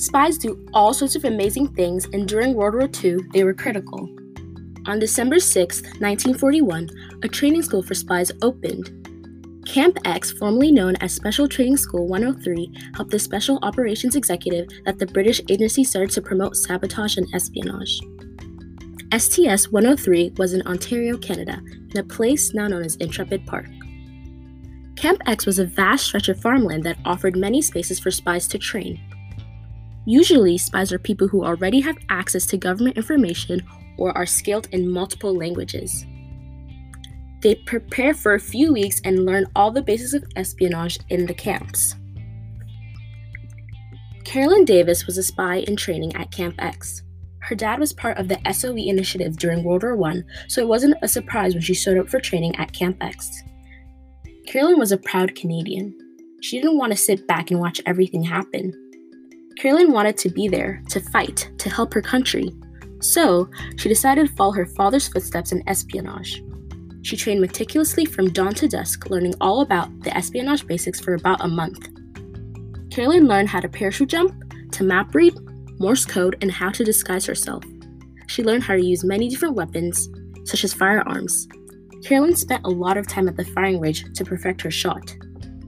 Spies do all sorts of amazing things, and during World War II, they were critical. On December 6, 1941, a training school for spies opened. Camp X, formerly known as Special Training School 103, helped the Special Operations Executive that the British agency started to promote sabotage and espionage. STS 103 was in Ontario, Canada, in a place now known as Intrepid Park. Camp X was a vast stretch of farmland that offered many spaces for spies to train. Usually, spies are people who already have access to government information or are skilled in multiple languages. They prepare for a few weeks and learn all the basics of espionage in the camps. Carolyn Davis was a spy in training at Camp X. Her dad was part of the SOE initiative during World War I, so it wasn't a surprise when she showed up for training at Camp X. Carolyn was a proud Canadian. She didn't want to sit back and watch everything happen. Carolyn wanted to be there, to fight, to help her country. So, she decided to follow her father's footsteps in espionage. She trained meticulously from dawn to dusk, learning all about the espionage basics for about a month. Carolyn learned how to parachute jump, to map read, Morse code, and how to disguise herself. She learned how to use many different weapons, such as firearms. Carolyn spent a lot of time at the firing range to perfect her shot.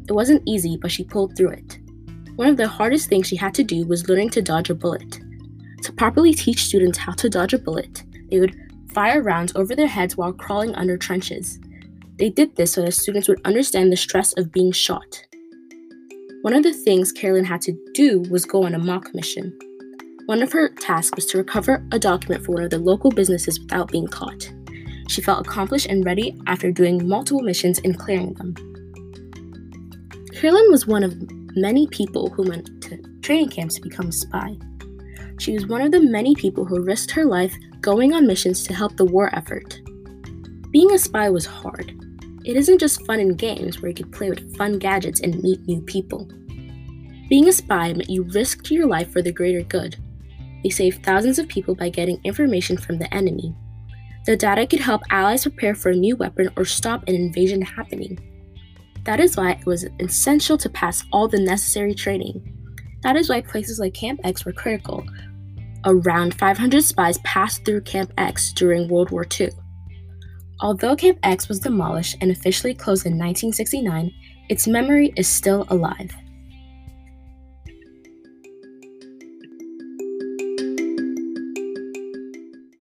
It wasn't easy, but she pulled through it. One of the hardest things she had to do was learning to dodge a bullet. To properly teach students how to dodge a bullet, they would fire rounds over their heads while crawling under trenches. They did this so that students would understand the stress of being shot. One of the things Carolyn had to do was go on a mock mission. One of her tasks was to recover a document for one of the local businesses without being caught. She felt accomplished and ready after doing multiple missions and clearing them. Carolyn was one of many people who went to training camps to become a spy. She was one of the many people who risked her life going on missions to help the war effort. Being a spy was hard. It isn't just fun and games where you could play with fun gadgets and meet new people. Being a spy meant you risked your life for the greater good. They saved thousands of people by getting information from the enemy. The data could help allies prepare for a new weapon or stop an invasion happening. That is why it was essential to pass all the necessary training. That is why places like Camp X were critical. Around 500 spies passed through Camp X during World War II. Although Camp X was demolished and officially closed in 1969, its memory is still alive.